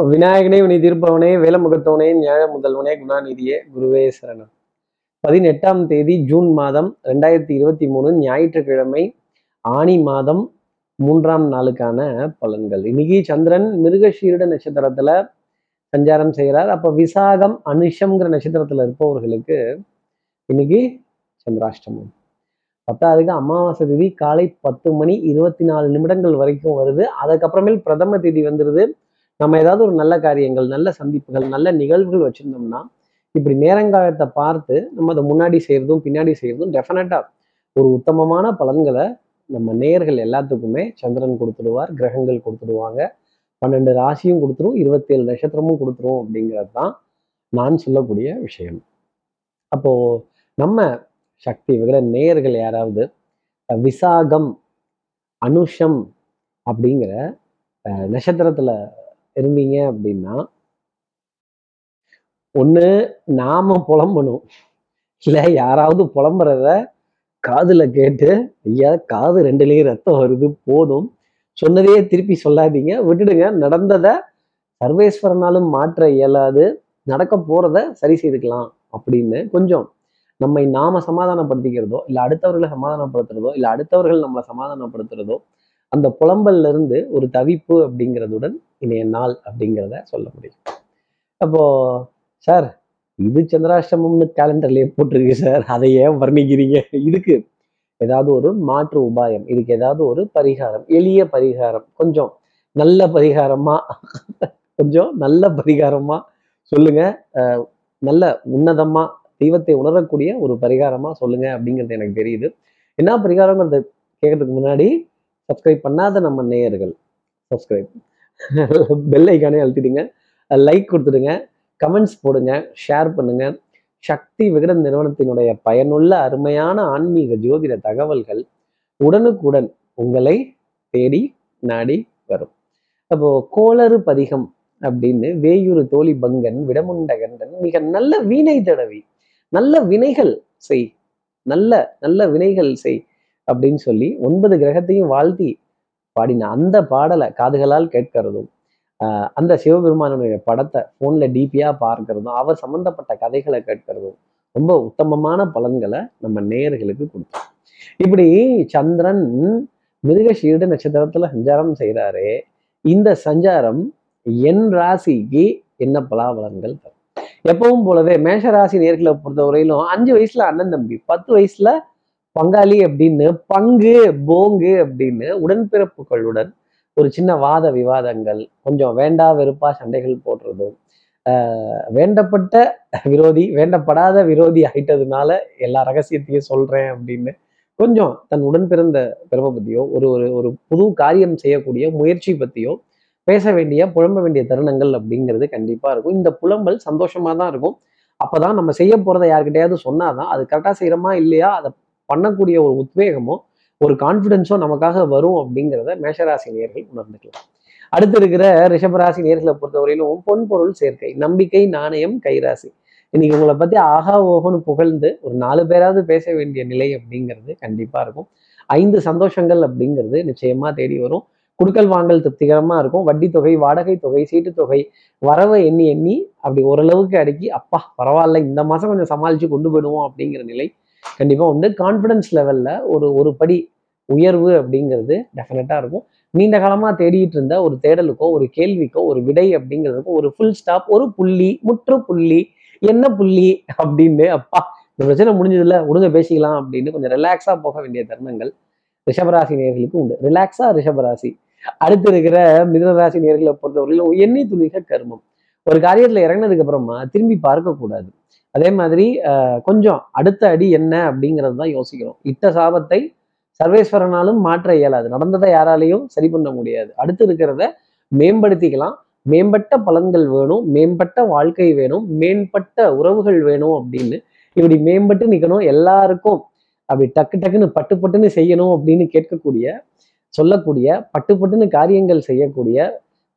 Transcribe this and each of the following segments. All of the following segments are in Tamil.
விநாயகனே வினை தீர்ப்பவனே வேலமுகத்தவனே ஞாழ முதல்வனே குணாநிதியே குருவே சரணம். பதினெட்டாம் தேதி ஜூன் மாதம் ரெண்டாயிரத்தி இருபத்தி மூணு ஞாயிற்றுக்கிழமை ஆணி மாதம் மூன்றாம் நாளுக்கான பலன்கள். இன்னைக்கு சந்திரன் மிருகஷீருட நட்சத்திரத்துல சஞ்சாரம் செய்கிறார். அப்போ விசாகம் அனுஷம்ங்கிற நட்சத்திரத்துல இருப்பவர்களுக்கு இன்னைக்கு சந்திராஷ்டமம். பத்தாவதுக்கு அமாவாசை திதி காலை பத்து மணி இருபத்தி நாலு நிமிடங்கள் வரைக்கும் வருது. அதுக்கப்புறமேல் பிரதம திதி வந்துடுது நம்ம ஏதாவது ஒரு நல்ல காரியங்கள் நல்ல சந்திப்புகள் நல்ல நிகழ்வுகள் வச்சிருந்தோம்னா இப்படி நேரங்காலத்தை பார்த்து நம்ம அதை முன்னாடி செய்கிறதும் பின்னாடி செய்யறதும் டெஃபினட்டாக ஒரு உத்தமமான பலன்களை நம்ம நேர்கள் எல்லாத்துக்குமே சந்திரன் கொடுத்துடுவார் கிரகங்கள் கொடுத்துடுவாங்க. பன்னெண்டு ராசியும் கொடுத்துரும் இருபத்தேழு நட்சத்திரமும் கொடுத்துரும் அப்படிங்கிறது தான் நான் சொல்லக்கூடிய விஷயம். அப்போ நம்ம சக்தி விகிட நேயர்கள் யாராவது விசாகம் அனுஷம் அப்படிங்கிற அஹ், நட்சத்திரத்துல இருந்தீங்க அப்படின்னா ஒண்ணு நாம புலம்பணும். இல்லை யாராவது புலம்புறத காதுல கேட்டு ஐயா காது ரெண்டுலேயும் ரத்தம் வருது போதும். சொன்னதையே திருப்பி சொல்லாதீங்க. விட்டுடுங்க. நடந்ததை சர்வேஸ்வரனாலும் மாற்ற இயலாது. நடக்க போகிறத சரி செய்துக்கலாம் அப்படின்னு கொஞ்சம் நம்மை நாம சமாதானப்படுத்திக்கிறதோ இல்ல அடுத்தவர்களை சமாதானப்படுத்துறதோ இல்ல அடுத்தவர்கள் நம்மளை சமாதானப்படுத்துறதோ அந்த புலம்பல்ல இருந்து ஒரு தவிப்பு அப்படிங்கிறதுடன் இணைய நாள் அப்படிங்கிறத சொல்ல முடியும். அப்போ சார் இது சந்திராஷ்டமம்னு கேலண்டர்லயே போட்டிருக்கு சார். அதை ஏன் வர்ணிக்கிறீங்க? இதுக்கு ஏதாவது ஒரு மாற்று உபாயம் இதுக்கு ஏதாவது ஒரு பரிகாரம் எளிய பரிகாரம் கொஞ்சம் நல்ல பரிகாரமா? கொஞ்சம் நல்ல பரிகாரமா? சொல்லுங்க. நல்ல உன்னதமா தெய்வத்தை உணரக்கூடிய ஒரு பரிகாரமா சொல்லுங்க அப்படிங்கிறது எனக்கு தெரியுது. என்ன பரிகாரங்கிறது? கேட்கறதுக்கு முன்னாடி சப்ஸ்கிரைப் பண்ணாத நம்ம நேயர்கள். சப்ஸ்கிரைப் பெல் ஐக்கானே அழுத்திடுங்க. லைக் கொடுத்துடுங்க. கமெண்ட்ஸ் போடுங்க. ஷேர் பண்ணுங்க. சக்தி விகடன் நிறுவனத்தினுடைய பயனுள்ள அருமையான ஆன்மீக ஜோதிட தகவல்கள் உடனுக்குடன் உங்களை தேடி நாடி வரும். அப்போ கோளறு பதிகம் அப்படின்னு வேயூரு தோழி பங்கன் விடமுண்டகண்டன் மிக நல்ல வீணை தடவி நல்ல வினைகள் செய் நல்ல நல்ல வினைகள் செய் அப்படின்னு சொல்லி ஒன்பது கிரகத்தையும் வாழ்த்தி பாடின அந்த பாடலை காதுகளால் கேட்கிறதும் அந்த சிவபெருமானுடைய படத்தை ஃபோனில் டிபியாக பார்க்கறதும் அவர் சம்பந்தப்பட்ட கதைகளை கேட்கறதும் ரொம்ப உத்தமமான பலன்களை நம்ம நேயர்களுக்கு கொடுத்தோம் இப்படி சந்திரன் மிருகஷீட நட்சத்திரத்துல சஞ்சாரம் செய்கிறாரு இந்த சஞ்சாரம் என் ராசிக்கு என்ன பலாபலன்கள் தரும்? எப்பவும் போலவே மேஷ ராசி நேர்களை பொறுத்தவரையிலும் அஞ்சு வயசுல அண்ணன் தம்பி பத்து வயசுல பங்காளி அப்படின்னு பங்கு போங்கு அப்படின்னு உடன்பிறப்புகளுடன் ஒரு சின்ன வாத விவாதங்கள் கொஞ்சம் வேண்டா வெறுப்பா சண்டைகள் போடுறதும் வேண்டப்பட்ட விரோதி வேண்டப்படாத விரோதி ஆயிட்டதுனால எல்லா ரகசியத்தையும் சொல்றேன் அப்படின்னு கொஞ்சம் தன் உடன் பிறந்த பிறப்பை பத்தியோ ஒரு ஒரு ஒரு புது காரியம் செய்யக்கூடிய முயற்சி பத்தியோ பேச வேண்டிய புலம்ப வேண்டிய தருணங்கள் அப்படிங்கிறது கண்டிப்பா இருக்கும். இந்த புலம்பல் சந்தோஷமா தான் இருக்கும். அப்பதான் நம்ம செய்ய போறதை யாருக்கிட்டையாவது சொன்னாதான் அது கரெக்டா செய்கிறோமா இல்லையா? அதை பண்ணக்கூடிய ஒரு உத்வேகமோ ஒரு கான்ஃபிடென்ஸோ நமக்காக வரும் அப்படிங்கிறத மேஷராசி நேர்கள் உணர்ந்துக்கலாம். அடுத்து இருக்கிற ரிஷபராசி நேர்களை பொறுத்தவரையிலும் பொன் பொருள் சேர்க்கை நம்பிக்கை நாணயம் கைராசி. இன்னைக்கு உங்களை பத்தி ஆஹா ஓஹோன்னு புகழ்ந்து ஒரு நாலு பேராவது பேச வேண்டிய நிலை அப்படிங்கிறது கண்டிப்பா இருக்கும். ஐந்து சந்தோஷங்கள் அப்படிங்கிறது நிச்சயமா தேடி வரும். குடுக்கல் வாங்கல் திருப்திகரமா இருக்கும். வட்டி தொகை வாடகை தொகை சீட்டு தொகை வரவை எண்ணி எண்ணி அப்படி ஓரளவுக்கு அடக்கி அப்பா பரவாயில்ல இந்த மாசம் கொஞ்சம் சமாளிச்சு கொண்டு போயிடுவோம் அப்படிங்கிற நிலை கண்டிப்பா உண்டு கான்ஃபிடன்ஸ் லெவல்ல ஒரு ஒரு படி உயர்வு அப்படிங்கிறது டெஃபினட்டாக இருக்கும். நீண்ட காலமா தேடிட்டு இருந்த ஒரு தேடலுக்கோ ஒரு கேள்விக்கோ ஒரு விடை அப்படிங்கிறதுக்கோ ஒரு ஃபுல் ஸ்டாப் ஒரு புள்ளி முற்று புள்ளி என்ன புள்ளி அப்படின்னு அப்பா இந்த பிரச்சனை முடிஞ்சதுல ஒழுங்க பேசிக்கலாம் அப்படின்னு கொஞ்சம் ரிலாக்ஸா போக வேண்டிய தருணங்கள் ரிஷபராசி நேர்களுக்கு உண்டு. ரிலாக்ஸா ரிஷபராசி. அடுத்து இருக்கிற மிதனராசி நேர்களை பொறுத்தவரையிலும் எண்ணெய் துணிக கர்மம். ஒரு காரியத்துல இறங்கினதுக்கு அப்புறமா திரும்பி பார்க்கக்கூடாது அதே மாதிரி கொஞ்சம் அடுத்த அடி என்ன அப்படிங்கிறது தான் யோசிக்கிறோம் இட்ட சாபத்தை சர்வேஸ்வரனாலும் மாற்ற இயலாது. நடந்ததை யாராலையும் சரி பண்ண முடியாது. அடுத்து இருக்கிறத மேம்படுத்திக்கலாம். மேம்பட்ட பலன்கள் வேணும். மேம்பட்ட வாழ்க்கை வேணும். மேம்பட்ட உறவுகள் வேணும் அப்படின்னு இப்படி மேம்பட்டு நிற்கணும் எல்லாருக்கும் அப்படி டக்கு டக்குன்னு பட்டு பட்டுன்னு செய்யணும் அப்படின்னு கேட்கக்கூடிய சொல்லக்கூடிய பட்டு பட்டுன்னு காரியங்கள் செய்யக்கூடிய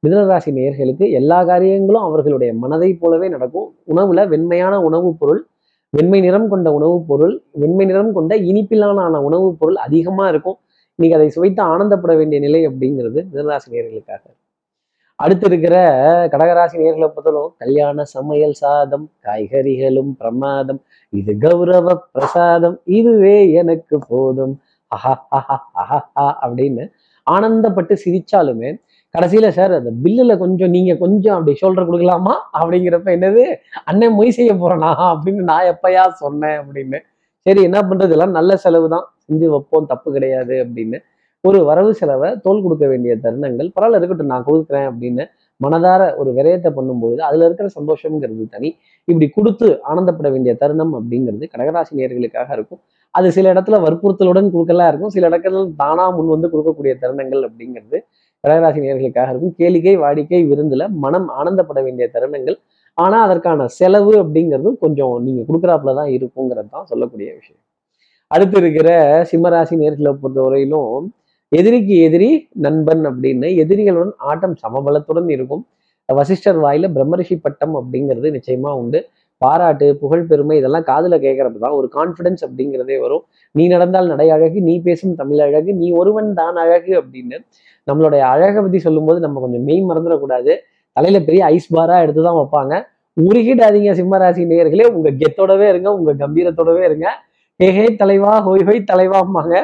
மிதனராசி நேயர்களுக்கு எல்லா காரியங்களும் அவர்களுடைய மனதை போலவே நடக்கும். உணவுல வெண்மையான உணவுப் பொருள் வெண்மை நிறம் கொண்ட உணவுப் பொருள் வெண்மை நிறம் கொண்ட இனிப்பிலான உணவுப் பொருள் அதிகமா இருக்கும். இன்னைக்கு அதை சுவைத்து ஆனந்தப்பட வேண்டிய நிலை அப்படிங்கிறது மிதனராசி நேயர்களுக்காக. அடுத்து இருக்கிற கடகராசி நேர்களை பார்த்தாலும் கல்யாண சமையல் சாதம் காய்கறிகளும் பிரமாதம் இது கௌரவ பிரசாதம் இதுவே எனக்கு போதும். அஹா அஹா அஹா அஹா அப்படின்னு ஆனந்தப்பட்டு சிரிச்சாலுமே கடைசியில் சார் அந்த பில்லில் கொஞ்சம் நீங்கள் கொஞ்சம் அப்படி ஷோல்டர் கொடுக்கலாமா? அப்படிங்கிறப்ப என்னது? அண்ணன் மொய் செய்ய போறேனா? அப்படின்னு நான் எப்பயா சொன்னேன் அப்படின்னு. சரி என்ன பண்ணுறது எல்லாம் நல்ல செலவு தான் செஞ்சு வைப்போம் தப்பு கிடையாது அப்படின்னு. ஒரு வரவு செலவை தோல் கொடுக்க வேண்டிய தருணங்கள் பரவாயில்ல இருக்கட்டும் நான் கொடுக்குறேன் அப்படின்னு மனதார ஒரு விரயத்தை பண்ணும்பொழுது அதில் இருக்கிற சந்தோஷங்கிறது தனி. இப்படி கொடுத்து ஆனந்தப்பட வேண்டிய தருணம் அப்படிங்கிறது கடகராசி நேர்களுக்காக இருக்கும். அது சில இடத்துல வற்புறுத்தலுடன் கொடுக்கலாம் இருக்கும். சில இடத்துல தானா முன் வந்து கொடுக்கக்கூடிய தருணங்கள் அப்படிங்கிறது கடகராசி நேர்களுக்காக இருக்கும். கேளிக்கை வாடிக்கை விருந்துல மனம் ஆனந்தப்பட வேண்டிய தருணங்கள். ஆனா அதற்கான செலவு அப்படிங்கிறதும் கொஞ்சம் நீங்க கொடுக்குறாப்புல தான் இருக்குங்கிறது தான் சொல்லக்கூடிய விஷயம். அடுத்து இருக்கிற சிம்மராசி நேர்களை பொறுத்தவரையிலும் எதிரிக்கு எதிரி நண்பன் அப்படின்னு எதிரிகளுடன் ஆட்டம் சமபலத்துடன் இருக்கும். வசிஷ்டர் வாயில பிரம்மரிஷி பட்டம் அப்படிங்கிறது நிச்சயமா உண்டு. பாராட்டு புகழ் பெருமை இதெல்லாம் காதுல கேட்கறப்ப தான். ஒரு கான்ஃபிடன்ஸ் அப்படிங்கிறதே வரும். நீ நடந்தால் நடை அழகு நீ பேசும் தமிழ் அழகு நீ ஒருவன் தான் அழகு அப்படின்னு நம்மளுடைய அழகை பற்றி சொல்லும்போது நம்ம கொஞ்சம் மெய் மறந்துடக்கூடாது. தலையில பெரிய ஐஸ் பாரா எடுத்து தான் வைப்பாங்க. உருகிடாதீங்க சிம்மராசி நேயர்களே. உங்க கெத்தோடவே இருங்க உங்க கம்பீரத்தோடவே இருங்க. ஹே ஹே தலைவா ஹொய் ஹொய் தலைவாம்பாங்க.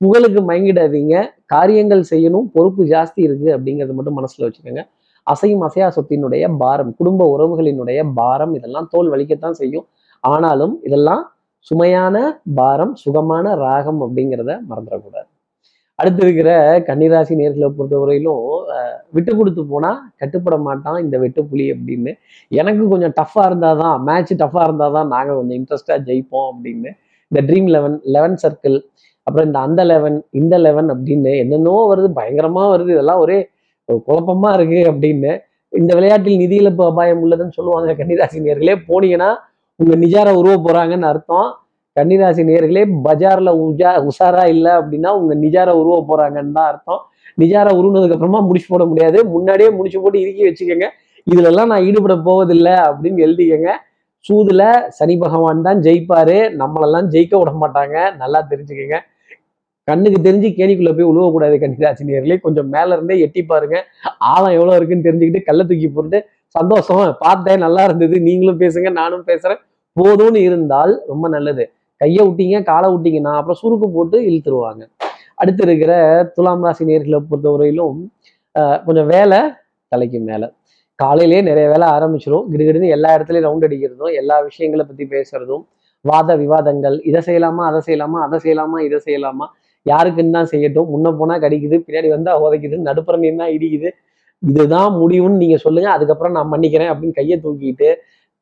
புகழுக்கு மயங்கிடாதீங்க. காரியங்கள் செய்யணும் பொறுப்பு ஜாஸ்தி இருக்கு அப்படிங்கறத மட்டும் மனசுல வச்சுக்கோங்க. அசையும் அசையா சொத்தினுடைய பாரம் குடும்ப உறவுகளினுடைய பாரம் இதெல்லாம் தோல் வலிக்கத்தான் செய்யும். ஆனாலும் இதெல்லாம் சுமையான பாரம் சுகமான ராகம் அப்படிங்கிறத மறந்துடக்கூடாது. அடுத்து இருக்கிற கன்னிராசி நேர்களை பொறுத்தவரையிலும் விட்டு கொடுத்து போனால் கட்டுப்பட மாட்டான் இந்த வெட்டுப்புலி அப்படின்னு. எனக்கு கொஞ்சம் டஃப்பாக இருந்தால் தான் மேட்ச் டஃப்பாக இருந்தால் தான் நாங்கள் கொஞ்சம் இன்ட்ரெஸ்டாக ஜெயிப்போம் அப்படின்னு. இந்த ட்ரீம் லெவன் லெவன் சர்க்கிள் அப்புறம் இந்த அந்த லெவன் இந்த லெவன் அப்படின்னு என்னென்னோ வருது பயங்கரமாக வருது. இதெல்லாம் ஒரே குழப்பமாக இருக்குது அப்படின்னு. இந்த விளையாட்டில் நிதி அபாயம் உள்ளதுன்னு சொல்லுவாங்க கன்னிராசி நேர்களே. போனீங்கன்னா உங்கள் நிஜார உருவ போகிறாங்கன்னு அர்த்தம். கன்னிராசி நேர்களே பஜார்ல உஜா உஷாரா இல்லை அப்படின்னா உங்க நிஜார உருவ போறாங்கன்னு தான் அர்த்தம். நிஜார உருவனதுக்கு அப்புறமா முடிச்சு போட முடியாது. முன்னாடியே முடிச்சு போட்டு இறுக்கி வச்சுக்கோங்க. இதுல எல்லாம் நான் ஈடுபட போவதில்லை அப்படின்னு எழுதிக்கங்க. சூதுல சனி பகவான் தான் ஜெயிப்பாரு. நம்மளெல்லாம் ஜெயிக்க விட மாட்டாங்க. நல்லா தெரிஞ்சுக்கோங்க. கண்ணுக்கு தெரிஞ்சு கேணிக்குள்ள போய் உழுவக்கூடாது கன்னிராசி நேர்களே கொஞ்சம் மேல இருந்தே எட்டி பாருங்க. ஆழம் எவ்வளவு இருக்குன்னு தெரிஞ்சுக்கிட்டு கல்லை தூக்கி போட்டு சந்தோஷம். பார்த்தேன் நல்லா இருந்தது. நீங்களும் பேசுங்க நானும் பேசுறேன். போதும்னு இருந்தால் ரொம்ப நல்லது. கையை விட்டீங்க காலை விட்டீங்கன்னா அப்புறம் சுருக்கு போட்டு இழுத்துருவாங்க. அடுத்து இருக்கிற துலாம் ராசி நேர்களை பொறுத்தவரையிலும் ஆஹ், கொஞ்சம் வேலை தலைக்கு மேல. காலையிலேயே நிறைய வேலை ஆரம்பிச்சிடும் கிடுகிடுன்னு எல்லா இடத்துலயும் ரவுண்ட் அடிக்கிறதும் எல்லா விஷயங்களை பத்தி பேசுறதும் வாத விவாதங்கள் இதை செய்யலாமா அதை செய்யலாமா அதை செய்யலாமா இதை செய்யலாமா யாருக்குன்னு தான் செய்யட்டும். முன்ன போனா கடிக்குது பின்னாடி வந்தா உதைக்குது நடுப்புறம் என்ன இடிக்குது. இதுதான் முடிவுன்னு நீங்க சொல்லுங்க அதுக்கப்புறம் நான் மன்னிக்கிறேன் அப்படின்னு கையை தூக்கிட்டு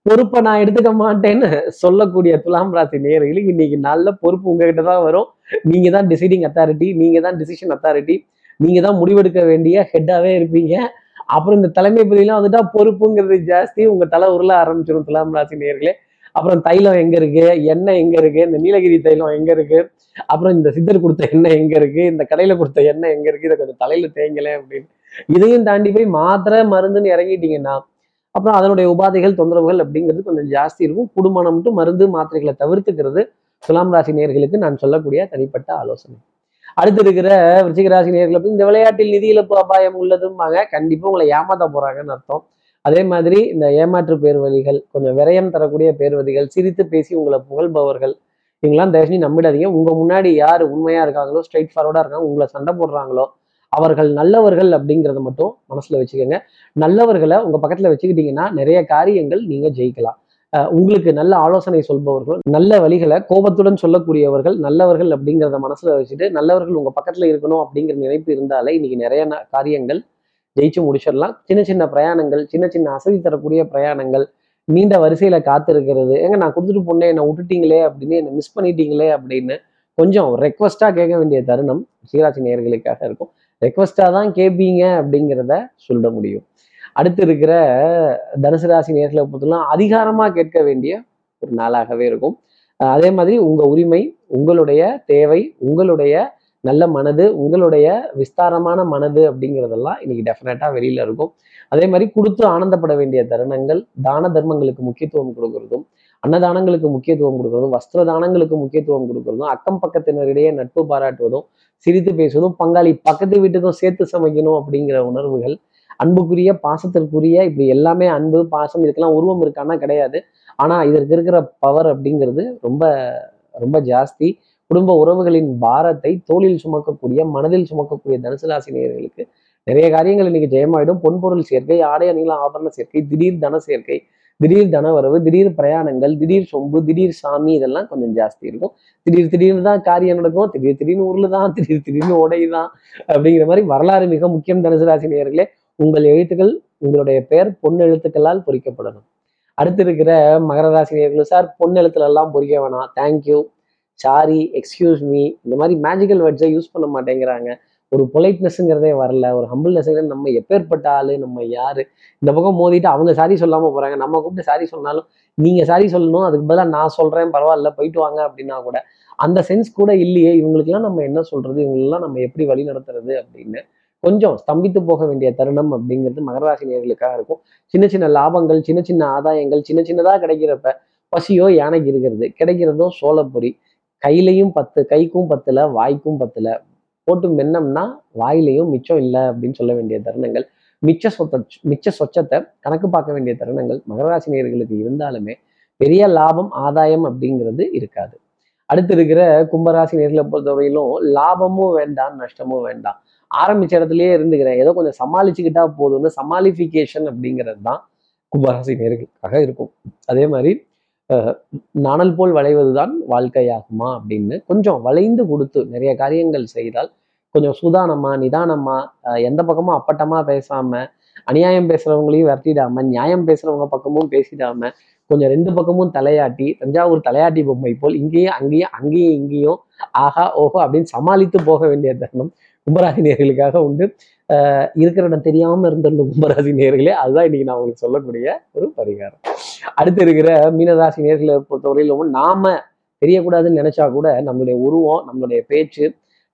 பொறுப்பை நான் எடுத்துக்க மாட்டேன்னு சொல்லக்கூடிய துலாம் ராசி நேயர்களுக்கு இன்னைக்கு நல்ல பொறுப்பு உங்ககிட்ட தான் வரும். நீங்க தான் டிசைடிங் அத்தாரிட்டி நீங்க தான் டிசிஷன் அத்தாரிட்டி நீங்க தான் முடிவெடுக்க வேண்டிய ஹெட்டாவே இருப்பீங்க. அப்புறம் இந்த தலைமை பதிலாம் வந்துட்டா பொறுப்புங்கிறது ஜாஸ்தி. உங்க தலை உருள ஆரம்பிச்சிடும் துலாம் ராசி நேர்களே அப்புறம் தைலம் எங்க இருக்கு? எண்ணெய் எங்க இருக்கு? இந்த நீலகிரி தைலம் எங்க இருக்கு? அப்புறம் இந்த சித்தர் கொடுத்த எண்ணெய் எங்க இருக்கு? இந்த கடையில கொடுத்த எண்ணெய் எங்க இருக்கு? இதை கொஞ்சம் தலையில தேங்கல அப்படின்னு. இதையும் தாண்டி போய் மாத்திரை மருந்துன்னு இறங்கிட்டீங்கன்னா அப்புறம் அதனுடைய உபாதைகள் தொந்தரவுகள் அப்படிங்கிறது கொஞ்சம் ஜாஸ்தி இருக்கும். குடும்பம் மட்டும் மருந்து மாத்திரைகளை தவிர்த்துக்கிறது துலாம் ராசி நேர்களுக்கு நான் சொல்லக்கூடிய தனிப்பட்ட ஆலோசனை. அடுத்து இருக்கிற விருச்சிக ராசி நேயர்களை இந்த விளையாட்டில் நிதி இழப்பு அபாயம் உள்ளதும்பாங்க. கண்டிப்பா உங்களை ஏமாத்த போறாங்கன்னு அர்த்தம். அதே மாதிரி இந்த ஏமாற்று பேர்வழிகள் கொஞ்சம் விரயம் தரக்கூடிய பேர்வழிகள் சிரித்து பேசி உங்களை புகழ்பவர்கள் இவங்கெல்லாம் தயவுசெய்து நம்பிடாதீங்க. உங்க முன்னாடி யார் உண்மையா இருக்காங்களோ ஸ்ட்ரைட் ஃபார்வர்டா இருக்காங்க உங்களை சண்டை போடுறாங்களோ அவர்கள் நல்லவர்கள் அப்படிங்கிறத மட்டும் மனசுல வச்சுக்கோங்க. நல்லவர்களை உங்க பக்கத்துல வச்சுக்கிட்டீங்கன்னா நிறைய காரியங்கள் நீங்க ஜெயிக்கலாம். உங்களுக்கு நல்ல ஆலோசனை சொல்பவர்கள் நல்ல வழிகளை கோபத்துடன் சொல்லக்கூடியவர்கள் நல்லவர்கள் அப்படிங்கிறத மனசுல வச்சுட்டு நல்லவர்கள் உங்க பக்கத்துல இருக்கணும் அப்படிங்கிற நினைப்பு இருந்தாலே இன்னைக்கு நிறைய காரியங்கள் ஜெயிச்சு முடிச்சிடலாம். சின்ன சின்ன பிரயாணங்கள் சின்ன சின்ன அசதி தரக்கூடிய பிரயாணங்கள் நீண்ட வரிசையில காத்திருக்கிறது. ஏங்க நான் கொடுத்துட்டு போனேன் என்னை விட்டுட்டீங்களே அப்படின்னு என்னை மிஸ் பண்ணிட்டீங்களே அப்படின்னு கொஞ்சம் ரெக்வஸ்டா கேட்க வேண்டிய தருணம் சீராசி நேர்களுக்காக இருக்கும். ரெக்வஸ்டா தான் கேட்பீங்க அப்படிங்கிறத சொல்ல முடியும். அடுத்து இருக்கிற தனுசு ராசி நேரத்தில் பொறுத்தலாம் அதிகாரமா கேட்க வேண்டிய ஒரு நாளாகவே இருக்கும். அதே மாதிரி உங்க உரிமை உங்களுடைய தேவை உங்களுடைய நல்ல மனது உங்களுடைய விஸ்தாரமான மனது அப்படிங்கிறதெல்லாம் இன்னைக்கு டெஃபினட்டா வெளியில இருக்கும். அதே மாதிரி கொடுத்து ஆனந்தப்பட வேண்டிய தருணங்கள் தான தர்மங்களுக்கு முக்கியத்துவம் கொடுக்கறதும் அன்னதானங்களுக்கு முக்கியத்துவம் கொடுக்கறதும் வஸ்திர தானங்களுக்கு முக்கியத்துவம் கொடுக்கறதும் அக்கம் பக்கத்தினரிடையே நட்பு பாராட்டுவதும் சிரித்து பேசுவதும் பங்காளி பக்கத்து வீட்டுக்கும் சேர்த்து சமைக்கணும் அப்படிங்கிற உணர்வுகள் அன்புக்குரிய பாசத்திற்குரிய இப்படி எல்லாமே அன்பு பாசம் இதுக்கெல்லாம் உருவம் இருக்கான்னா கிடையாது. ஆனால் இதற்கு இருக்கிற பவர் அப்படிங்கிறது ரொம்ப ரொம்ப ஜாஸ்தி. குடும்ப உறவுகளின் பாரத்தை தோளில் சுமக்கக்கூடிய மனதில் சுமக்கக்கூடிய தனுசு ராசினியர்களுக்கு நிறைய காரியங்கள் இன்னைக்கு ஜெயமாயிடும். பொன்பொருள் சேர்க்கை ஆடை அணிகள் ஆபரண சேர்க்கை திடீர் தன சேர்க்கை திடீர் தனவரவு திடீர் பிரயாணங்கள் திடீர் சொம்பு திடீர் சாமி இதெல்லாம் கொஞ்சம் ஜாஸ்தி இருக்கும். திடீர் திடீர்னு தான் காரியம் நடக்கும். திடீர் திடீர்னு ஊர்ல தான் திடீர் திடீர்னு உடையுதான் அப்படிங்கிற மாதிரி வரலாறு மிக முக்கியம் தனுசு ராசி உங்கள் எழுத்துக்கள் உங்களுடைய பெயர் பொன் எழுத்துக்களால் பொறிக்கப்படணும். அடுத்து இருக்கிற மகர ராசி நேர்களும் சார் பொன் எழுத்துல எல்லாம் பொறிக்க வேணாம். தேங்க்யூ சாரி எக்ஸ்கியூஸ் மீ இந்த மாதிரி மேஜிக்கல் வேர்ட்ஸை யூஸ் பண்ண மாட்டேங்கிறாங்க. ஒரு பொலைட்னஸ்ங்கிறதே வரல. ஒரு ஹம்பிள்னஸ்ங்கிறது நம்ம எப்பேற்பட்ட ஆளு நம்ம யாரு? இந்த பக்கம் மோதிட்டு அவங்க சாரி சொல்லாம போறாங்க. நம்ம கூப்பிட்டு சாரி சொன்னாலும் நீங்க சாரி சொல்லணும் அதுக்கு பதிலாக நான் சொல்றேன் பரவாயில்ல போயிட்டு வாங்க அப்படின்னா கூட அந்த சென்ஸ் கூட இல்லையே. இவங்களுக்கெல்லாம் நம்ம என்ன சொல்றது? இவங்களெல்லாம் நம்ம எப்படி வழி நடத்துறது அப்படின்னு கொஞ்சம் ஸ்தம்பித்து போக வேண்டிய தருணம் அப்படிங்கிறது மகராசி நேர்களுக்காக இருக்கும். சின்ன சின்ன லாபங்கள் சின்ன சின்ன ஆதாயங்கள் சின்ன சின்னதாக கிடைக்கிறப்ப பசியோ யானைக்கு இருக்கிறது. கிடைக்கிறதோ சோழப்பொறி கையிலையும் பத்து கைக்கும் பத்துல வாய்க்கும் பத்துல போட்டு மென்னம்னா வாயிலையும் மிச்சம் இல்லை அப்படின்னு சொல்ல வேண்டிய தருணங்கள். மிச்ச சொத்த மிச்ச சொச்சத்தை கணக்கு பார்க்க வேண்டிய தருணங்கள் மகராசினியர்களுக்கு இருந்தாலுமே பெரிய லாபம் ஆதாயம் அப்படிங்கிறது இருக்காது. அடுத்து இருக்கிற கும்பராசி நேர்களை பொறுத்தவரையிலும் லாபமும் வேண்டாம் நஷ்டமும் வேண்டாம். ஆரம்பிச்ச இடத்துலயே இருந்துக்கிறேன். ஏதோ கொஞ்சம் சமாளிச்சுக்கிட்டா போதும்னு சமாளிஃபிகேஷன் அப்படிங்கிறது தான் கும்பராசி நேர்களுக்காக இருக்கும். அதே மாதிரி நாணல் போல் வளைவதுதான் வாழ்க்கையாகுமா அப்படின்னு கொஞ்சம் வளைந்து கொடுத்து நிறைய காரியங்கள் செய்தால் கொஞ்சம் சுதானமா நிதானமா எந்த பக்கமும் அப்பட்டமா பேசாம அநியாயம் பேசுறவங்களையும் விரட்டிடாம நியாயம் பேசுறவங்க பக்கமும் பேசிடாம கொஞ்சம் ரெண்டு பக்கமும் தலையாட்டி தஞ்சாவூர் தலையாட்டி பொம்மை போல் இங்கேயும் அங்கேயும் அங்கேயும் இங்கேயும் ஆஹா ஓஹோ அப்படின்னு சமாளித்து போக வேண்டிய தருணம் கும்பராசினியர்களுக்காக உண்டு. இருக்கிற இடம் தெரியாமல் இருந்துள்ள கும்பராசி நேர்களே அதுதான் இன்னைக்கு நான் உங்களுக்கு சொல்லக்கூடிய ஒரு பரிகாரம். அடுத்து இருக்கிற மீனராசி நேர்களை பொறுத்தவரையிலும் நாம தெரியக்கூடாதுன்னு நினைச்சா கூட நம்மளுடைய உருவம் நம்மளுடைய பேச்சு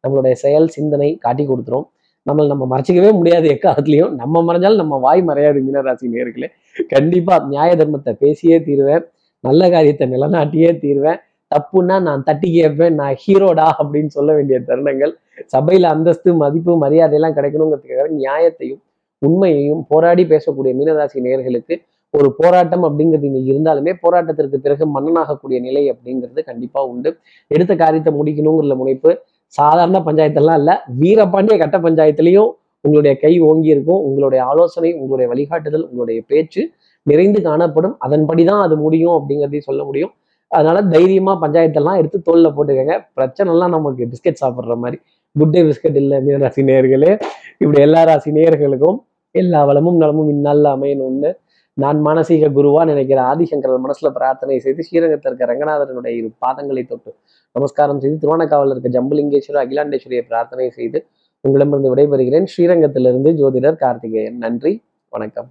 நம்மளுடைய செயல் சிந்தனை காட்டி கொடுத்துரும். நம்மளை நம்ம மறைச்சிக்கவே முடியாது எக்காலத்துலையும். நம்ம மறைஞ்சாலும் நம்ம வாய் மறையாது மீனராசி நேர்களே. கண்டிப்பாக நியாய தர்மத்தை பேசியே தீருவேன். நல்ல காரியத்தை நிலநாட்டியே தீருவேன். தப்புன்னா நான் தட்டி கேட்பேன் நான் ஹீரோடா அப்படின்னு சொல்ல வேண்டிய தருணங்கள். சபையில அந்தஸ்து மதிப்பு மரியாதை எல்லாம் கிடைக்கணுங்கிறதுக்காக நியாயத்தையும் உண்மையையும் போராடி பேசக்கூடிய மீனராசி நேர்களுக்கு ஒரு போராட்டம் அப்படிங்கிறது இங்கே இருந்தாலுமே போராட்டத்திற்கு பிறகு மன்னனாகக்கூடிய நிலை அப்படிங்கிறது கண்டிப்பாக உண்டு. எடுத்த காரியத்தை முடிக்கணுங்கிற முனைப்பு. சாதாரண பஞ்சாயத்தெல்லாம் இல்லை. வீரபாண்டிய கட்ட பஞ்சாயத்துலேயும் உங்களுடைய கை ஓங்கி இருக்கும். உங்களுடைய ஆலோசனை உங்களுடைய வழிகாட்டுதல் உங்களுடைய பேச்சு நிறைந்து காணப்படும். அதன்படி தான் அது முடியும் அப்படிங்கிறதையும் சொல்ல முடியும். அதனால தைரியமா பஞ்சாயத்தெல்லாம் எடுத்து தோல்ல போட்டுக்கங்க. பிரச்சனைலாம் நமக்கு பிஸ்கட் சாப்பிட்ற மாதிரி. குட் டே பிஸ்கட் இல்லை மீனராசி நேர்களே இப்படி எல்லா ராசி நேர்களுக்கும் எல்லா வளமும் நலமும் இந்நாளில் அமையணும்னு நான் மானசீக குருவா நினைக்கிற ஆதிசங்கரன் மனசுல பிரார்த்தனை செய்து ஸ்ரீரங்கத்தில் இருக்க ரங்கநாதரனுடைய இரு பாதங்களை தொட்டு நமஸ்காரம் செய்து திருவானக்காவில் இருக்க ஜம்புலிங்கேஸ்வரர் அகிலாண்டேஸ்வரியை பிரார்த்தனை செய்து உங்களிடமிருந்து விடைபெறுகிறேன். ஸ்ரீரங்கத்திலிருந்து ஜோதிடர் கார்த்திகேயன். நன்றி வணக்கம்.